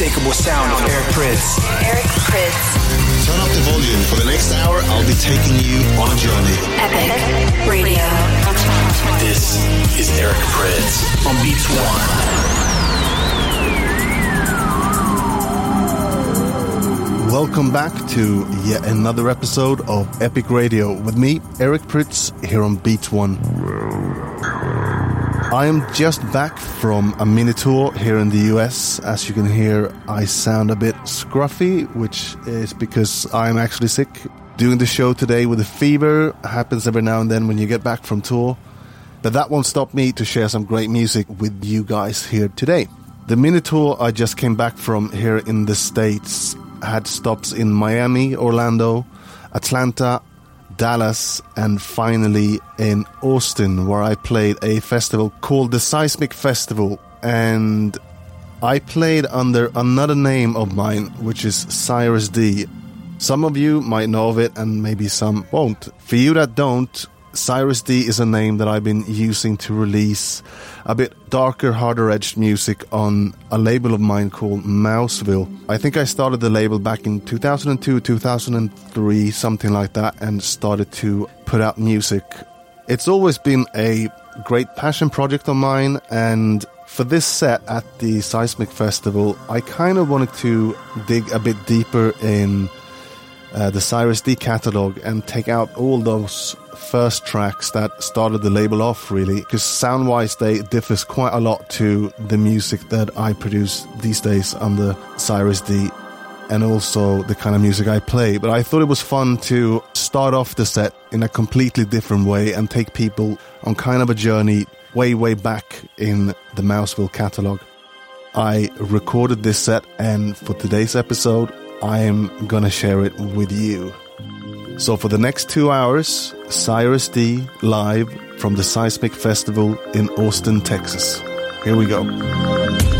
unmistakable sound of Eric Prydz. Eric Prydz. Turn up the volume. For the next hour, I'll be taking you on a journey. Epic Radio. This is Eric Prydz on Beats One. Welcome back to yet another episode of Epic Radio with me, Eric Prydz, here on Beats One. I am just back from a mini tour here in the US. As you can hear, I sound a bit scruffy, which is because I'm actually sick. Doing the show today with a fever happens every now and then when you get back from tour. But that won't stop me to share some great music with you guys here today. The mini tour I just came back from here in the States had stops in Miami, Orlando, Atlanta, Dallas, and finally in Austin, where I played a festival called the Seismic Festival. And I played under another name of mine, which is Cirez D. Some of you might know of it, and maybe some won't. For you that don't, Cirez D is a name that I've been using to release a bit darker, harder edged music on a label of mine called Mouseville. I think I started the label back in 2002, 2003, something like that, and started to put out music. It's always been a great passion project of mine, and for this set at the Seismic Festival, I kind of wanted to dig a bit deeper in uh, the Cirez D catalog and take out all those first tracks that started the label off really because sound wise they differs quite a lot to the music that I produce these days under Cirez D and also the kind of music I play. But I thought it was fun to start off the set in a completely different way and take people on kind of a journey way way back in the Mouseville catalog. I recorded this set and for today's episode I am gonna share it with you so for the next two hours, Cirez D live from the Seismic Festival in Austin, Texas. Here we go.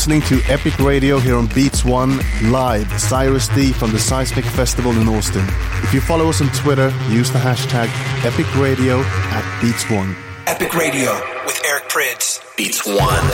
Listening to Epic Radio here on Beats One live. Cirez D from the Seismic Festival in Austin. If you follow us on Twitter, use the hashtag Epic Radio at Beats One. Epic Radio with Eric Prydz. Beats One.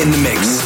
In the mix.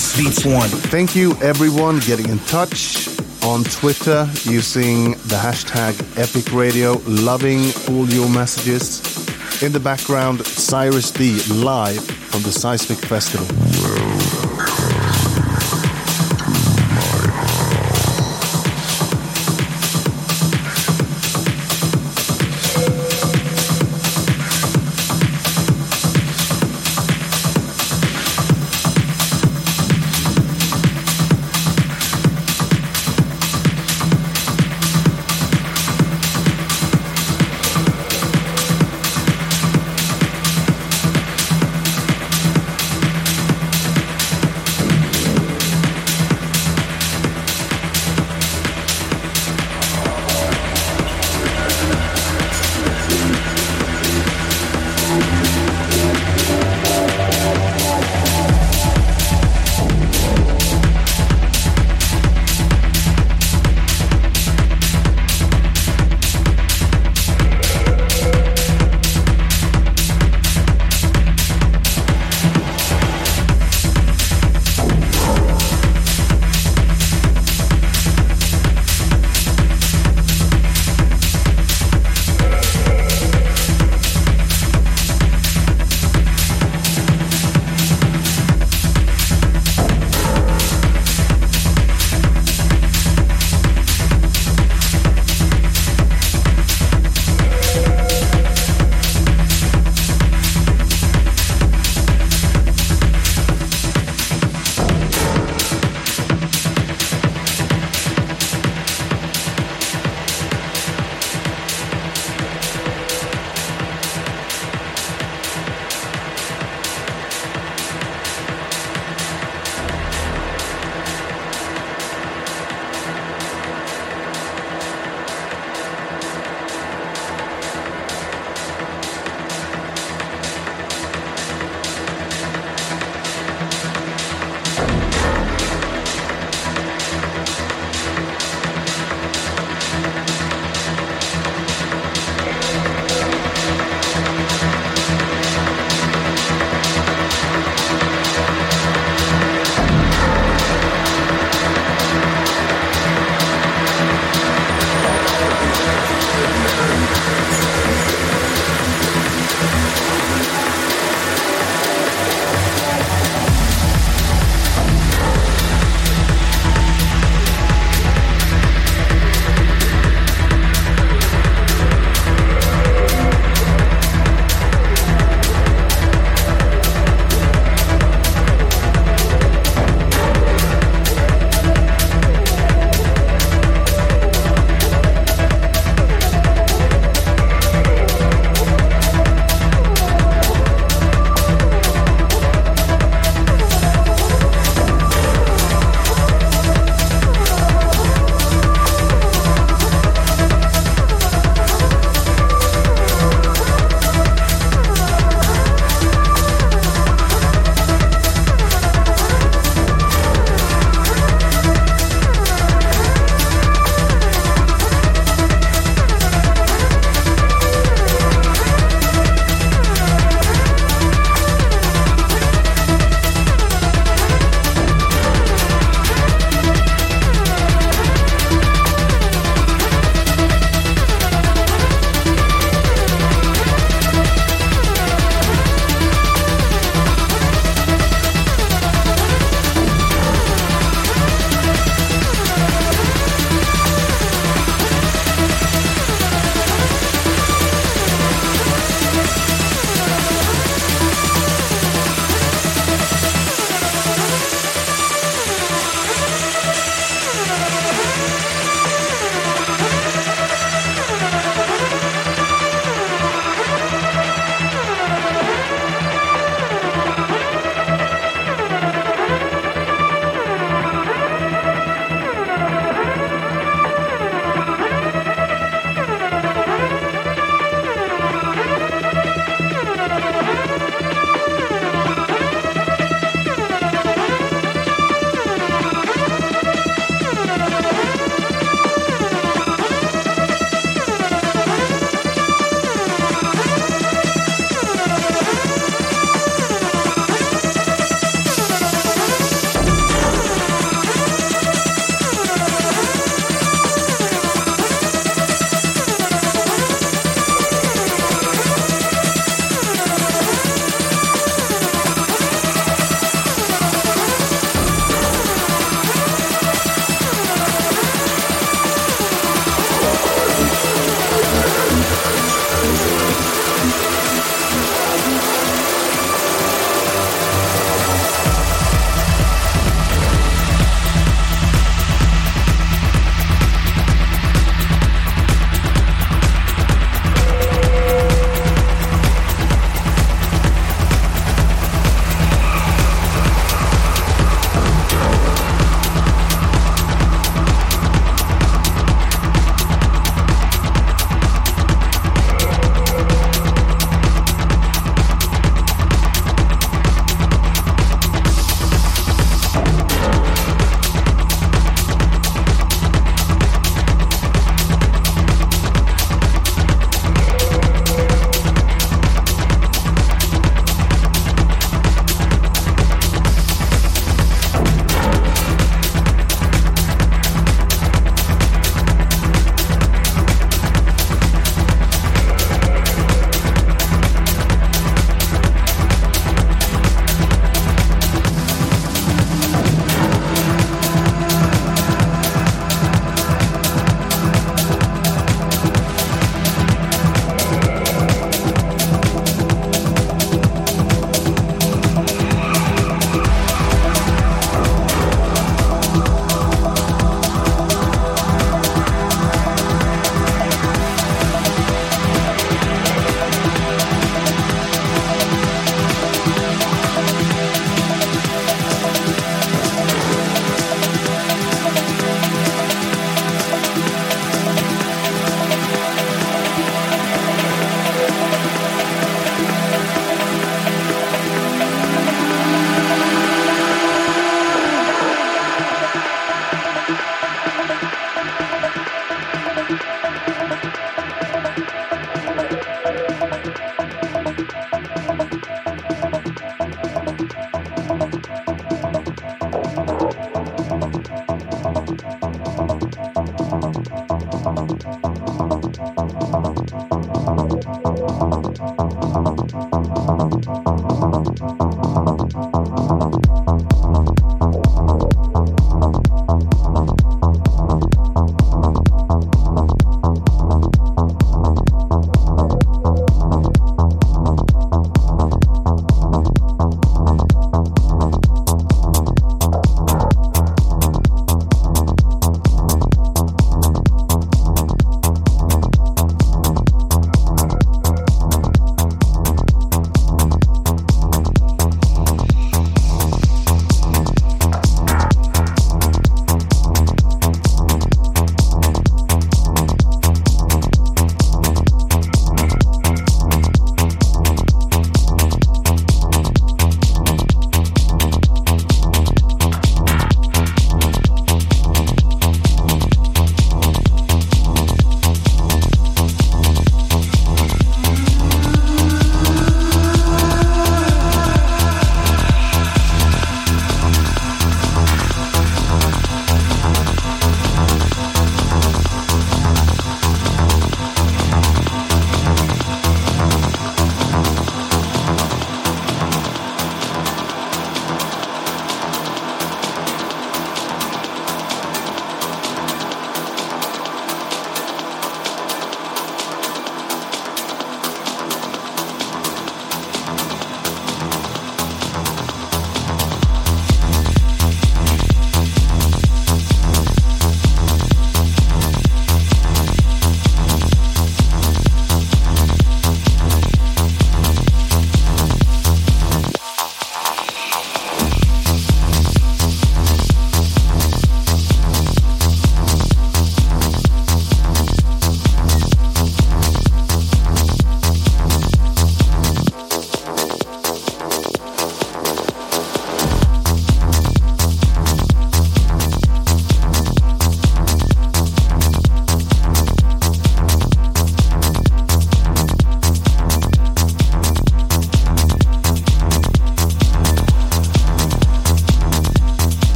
Eric Beats One. Thank you, everyone, getting in touch on Twitter using the hashtag Epic Radio. Loving all your messages. In the background, Cirez D live from the Seismic Festival.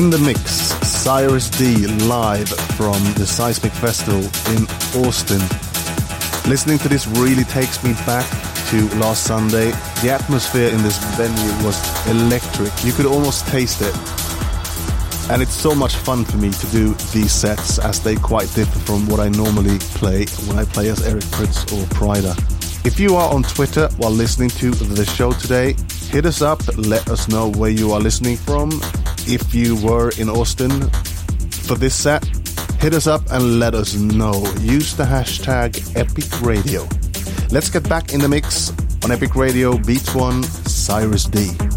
In the mix, Cirez D live from the Seismic Festival in Austin. Listening to this really takes me back to last Sunday. The atmosphere in this venue was electric. You could almost taste it. And it's so much fun for me to do these sets as they quite differ from what I normally play when I play as Eric Prydz or Pryda. If you are on Twitter while listening to the show today, hit us up, let us know where you are listening from. If you were in Austin for this set, hit us up and let us know. Use the hashtag Epic Radio. Let's get back in the mix on Epic Radio Beats One, Cirez D.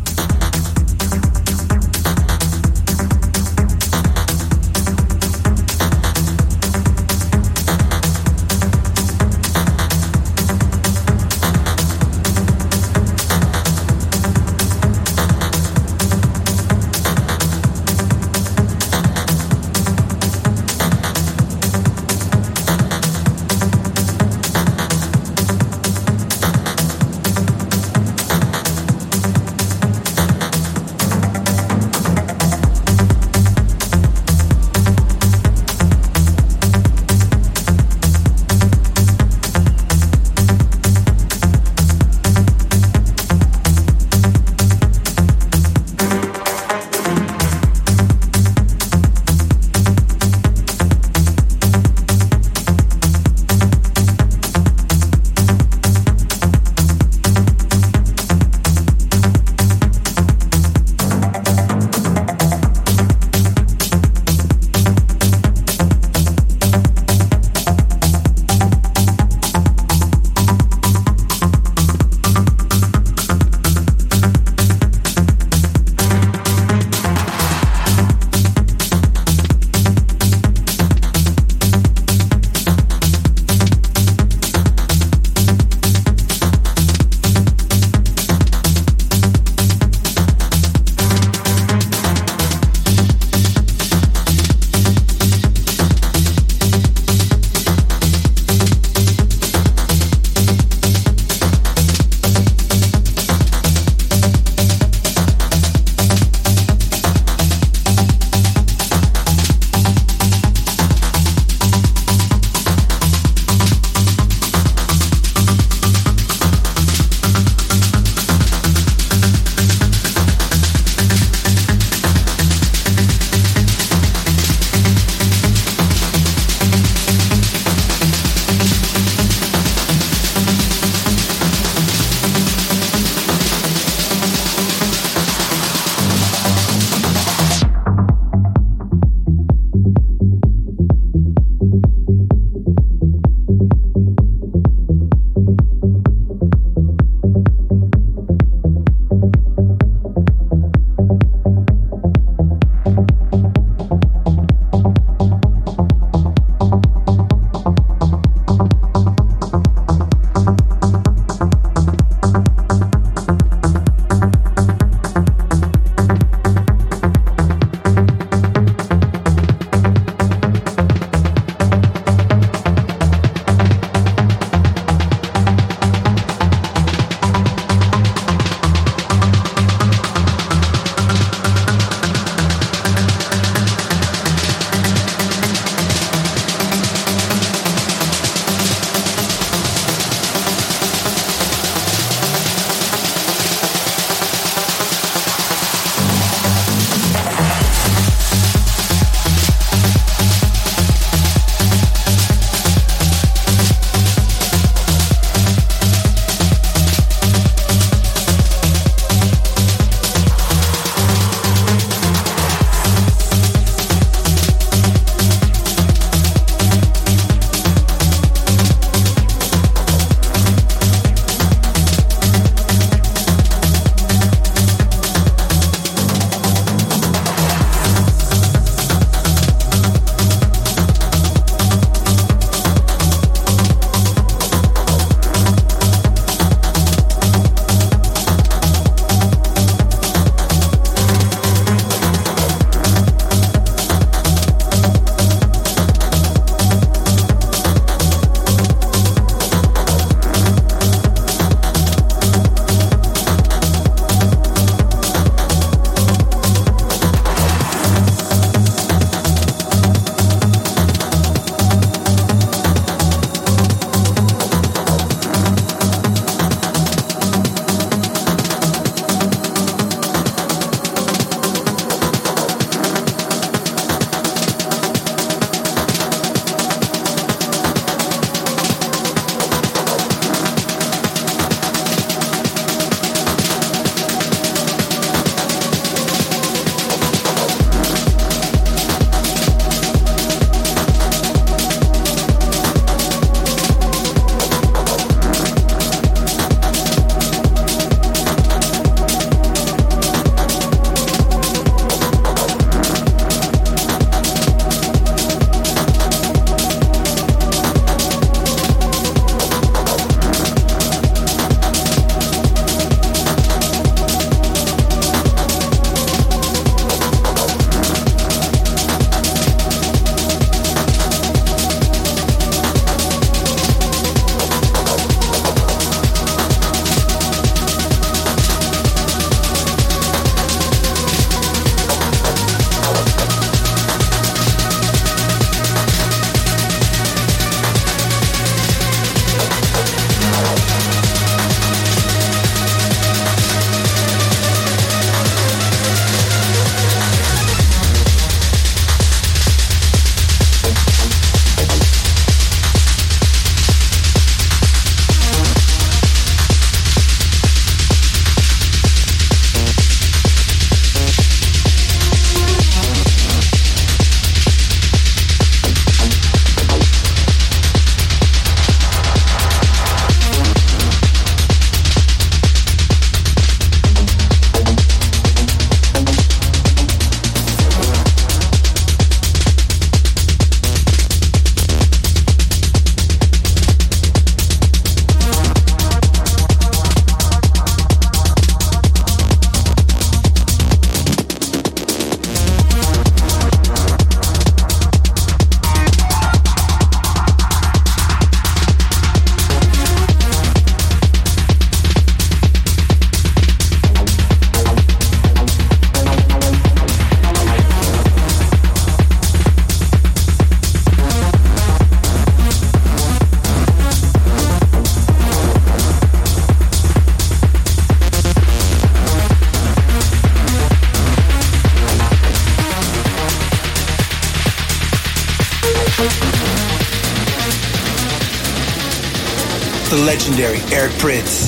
legendary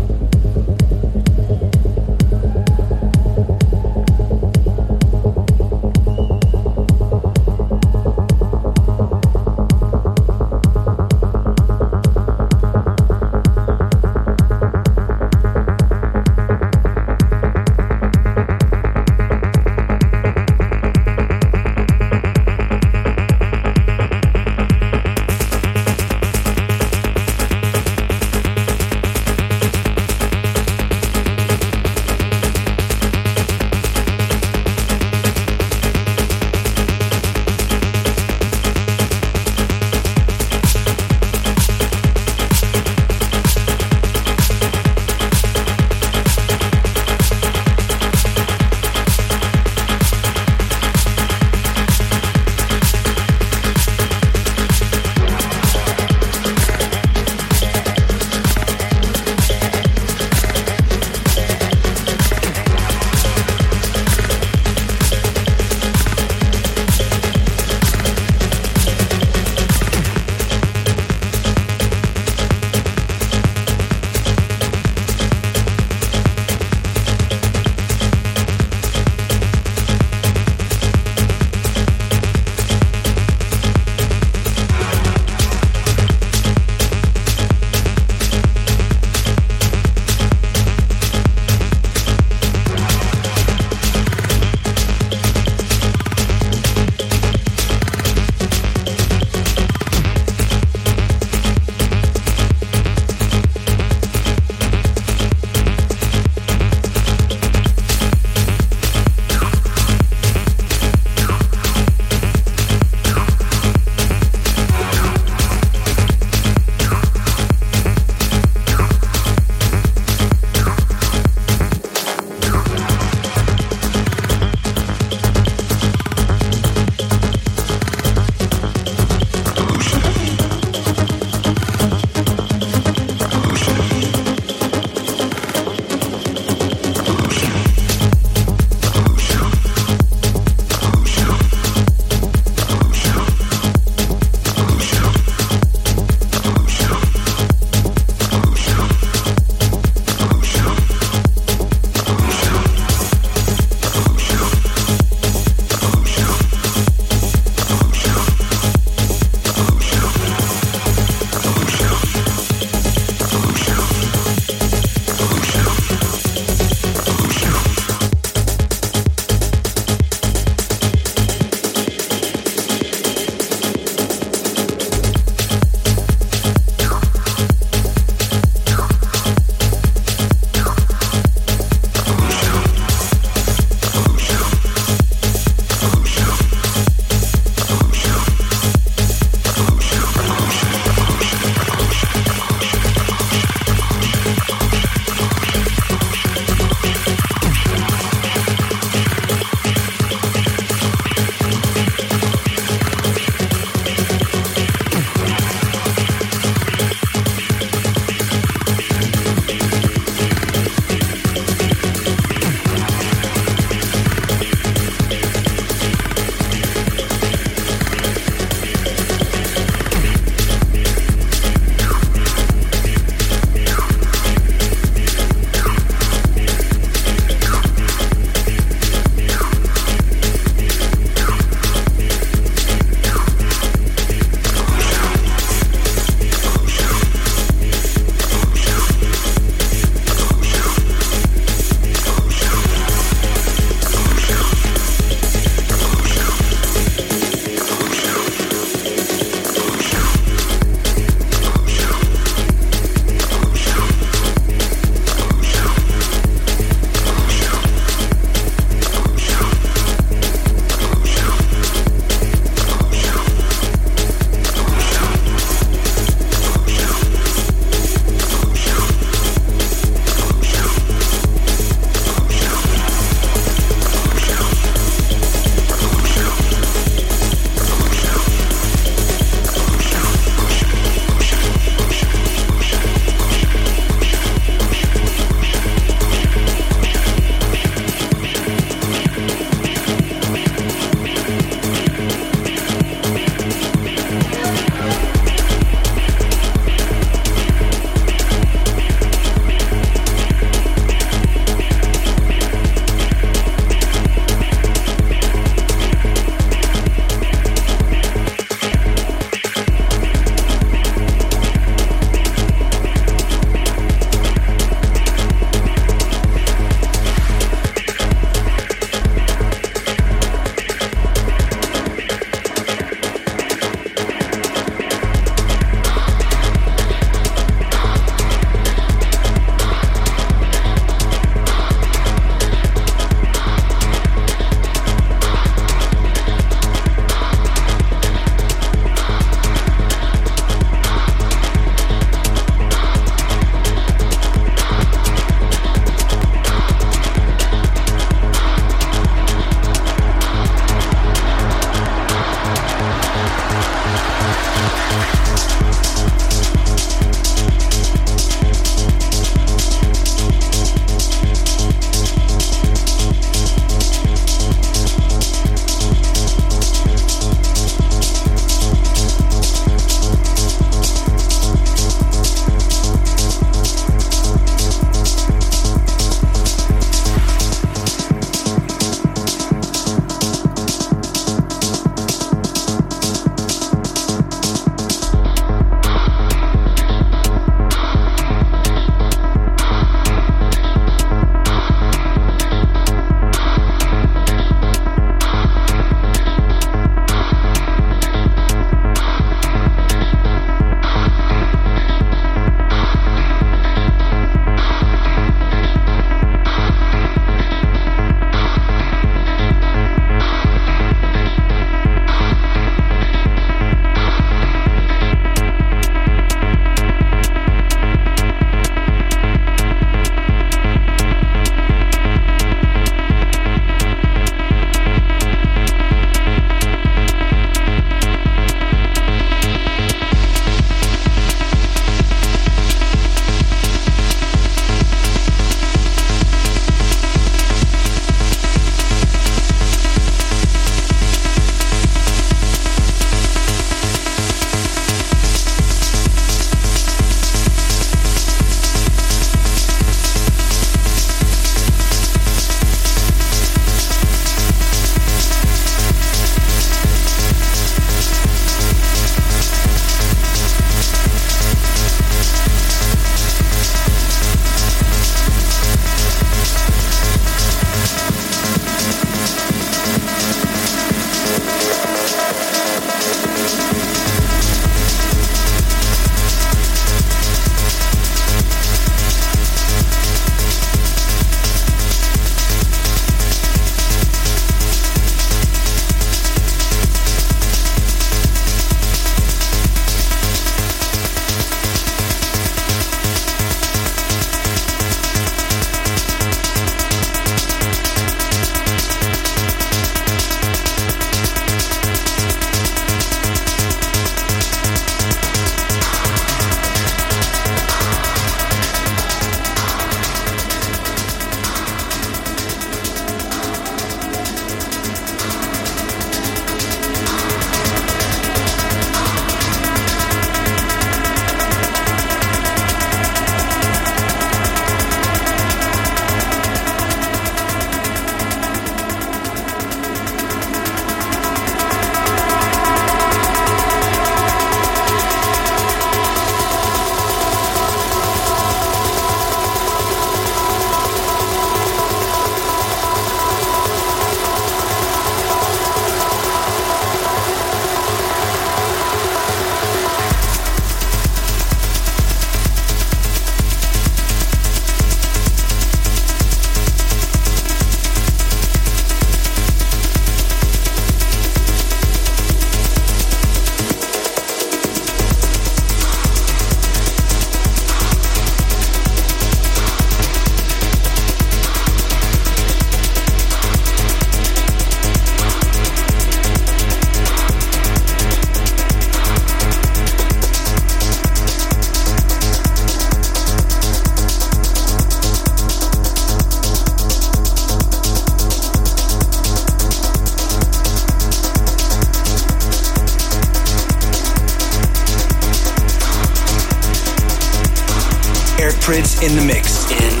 in the mix. In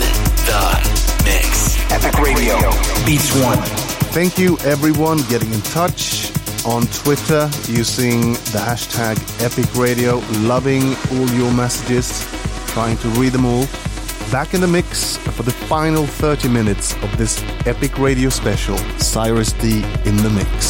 the mix. Epic Radio. Beats One. Thank you, everyone, getting in touch on Twitter using the hashtag Epic Radio. Loving all your messages, trying to read them all. Back in the mix for the final 30 minutes of this Epic Radio special. Cirez D in the mix.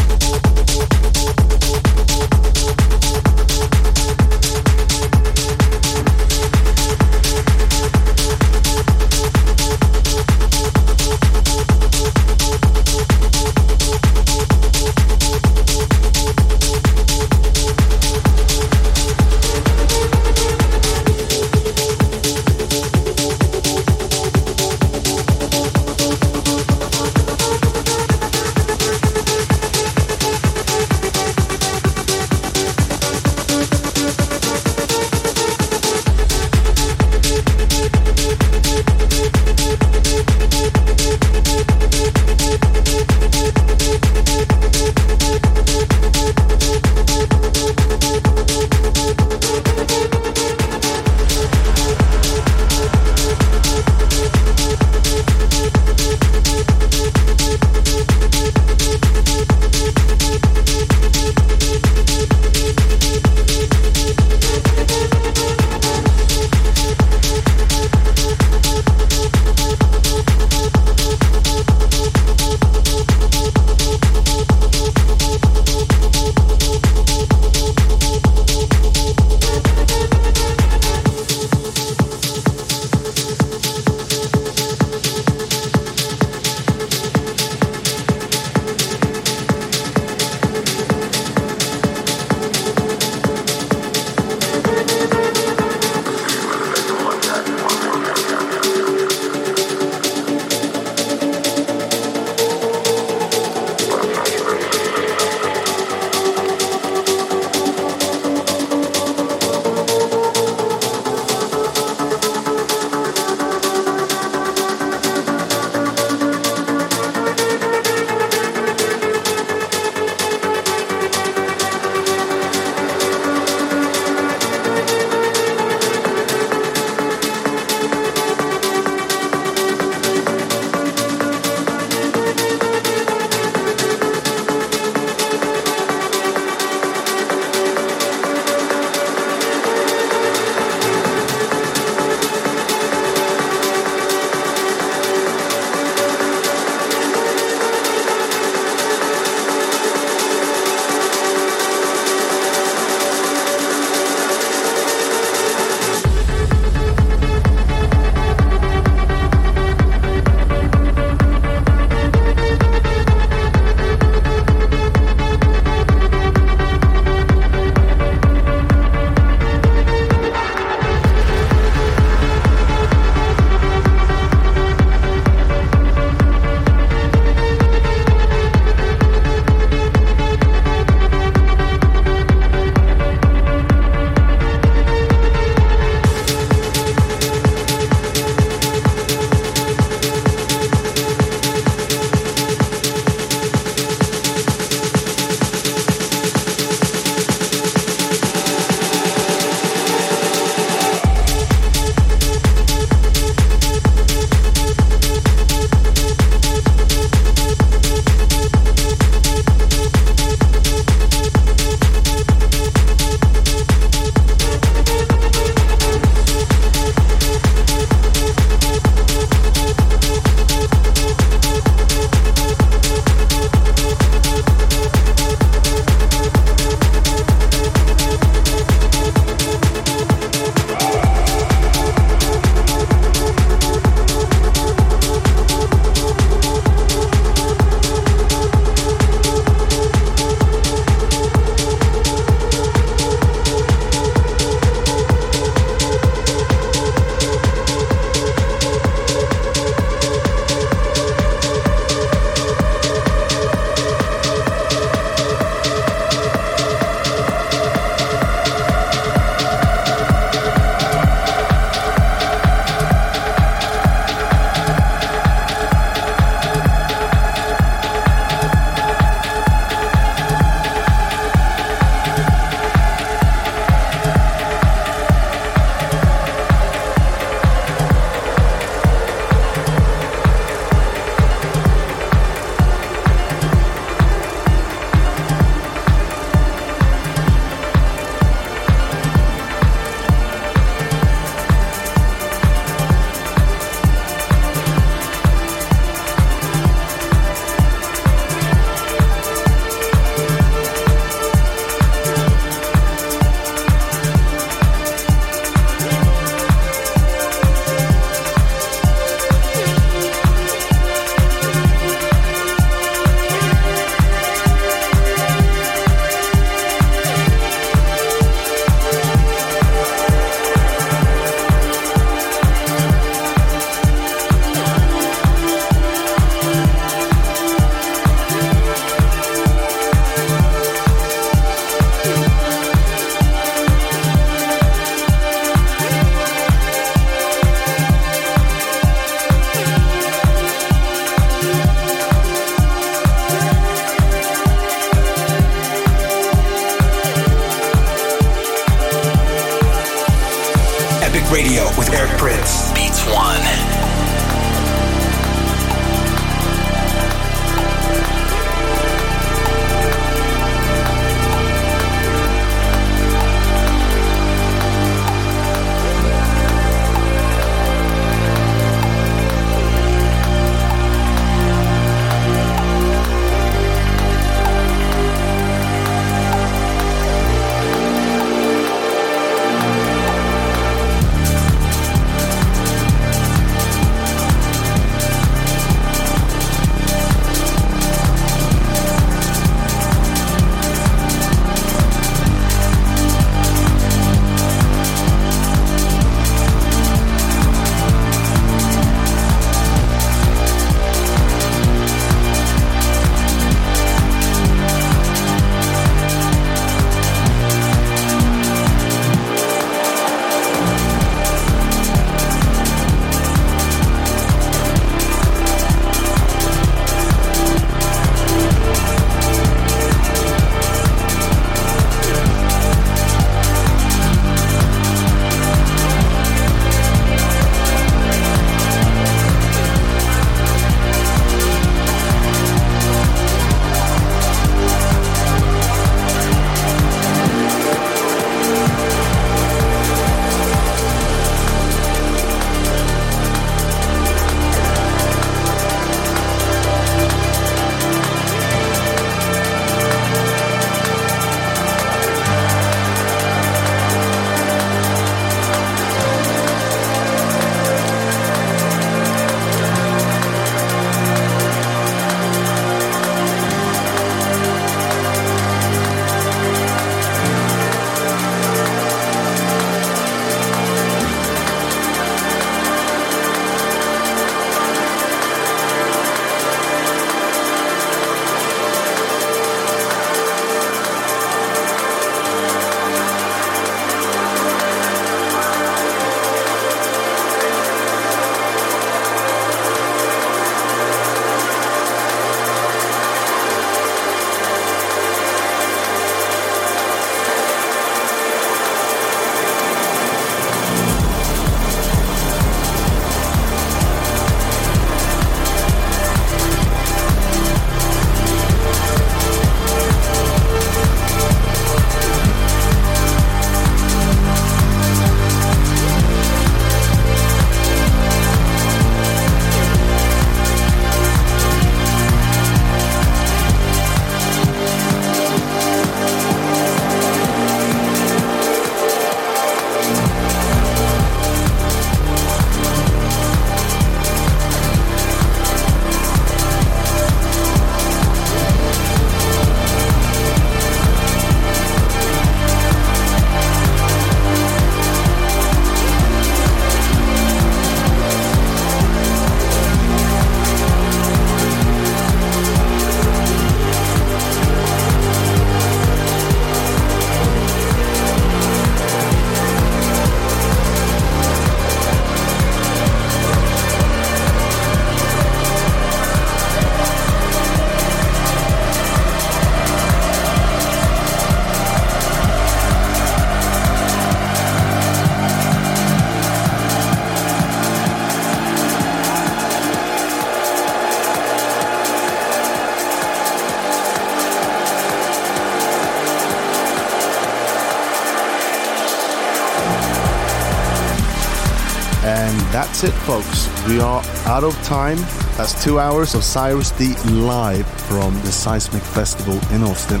That's it, folks. We are out of time. That's two hours of Cirez D live from the Seismic Festival in Austin.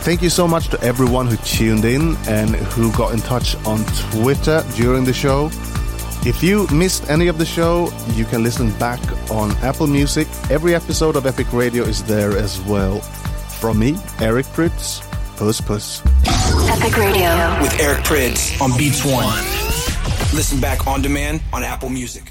Thank you so much to everyone who tuned in and who got in touch on Twitter during the show. If you missed any of the show, you can listen back on Apple Music. Every episode of Epic Radio is there as well. From me, Eric Prydz. Puss, puss. Epic Radio. With Eric Prydz on Beats One. Listen back on demand on Apple Music.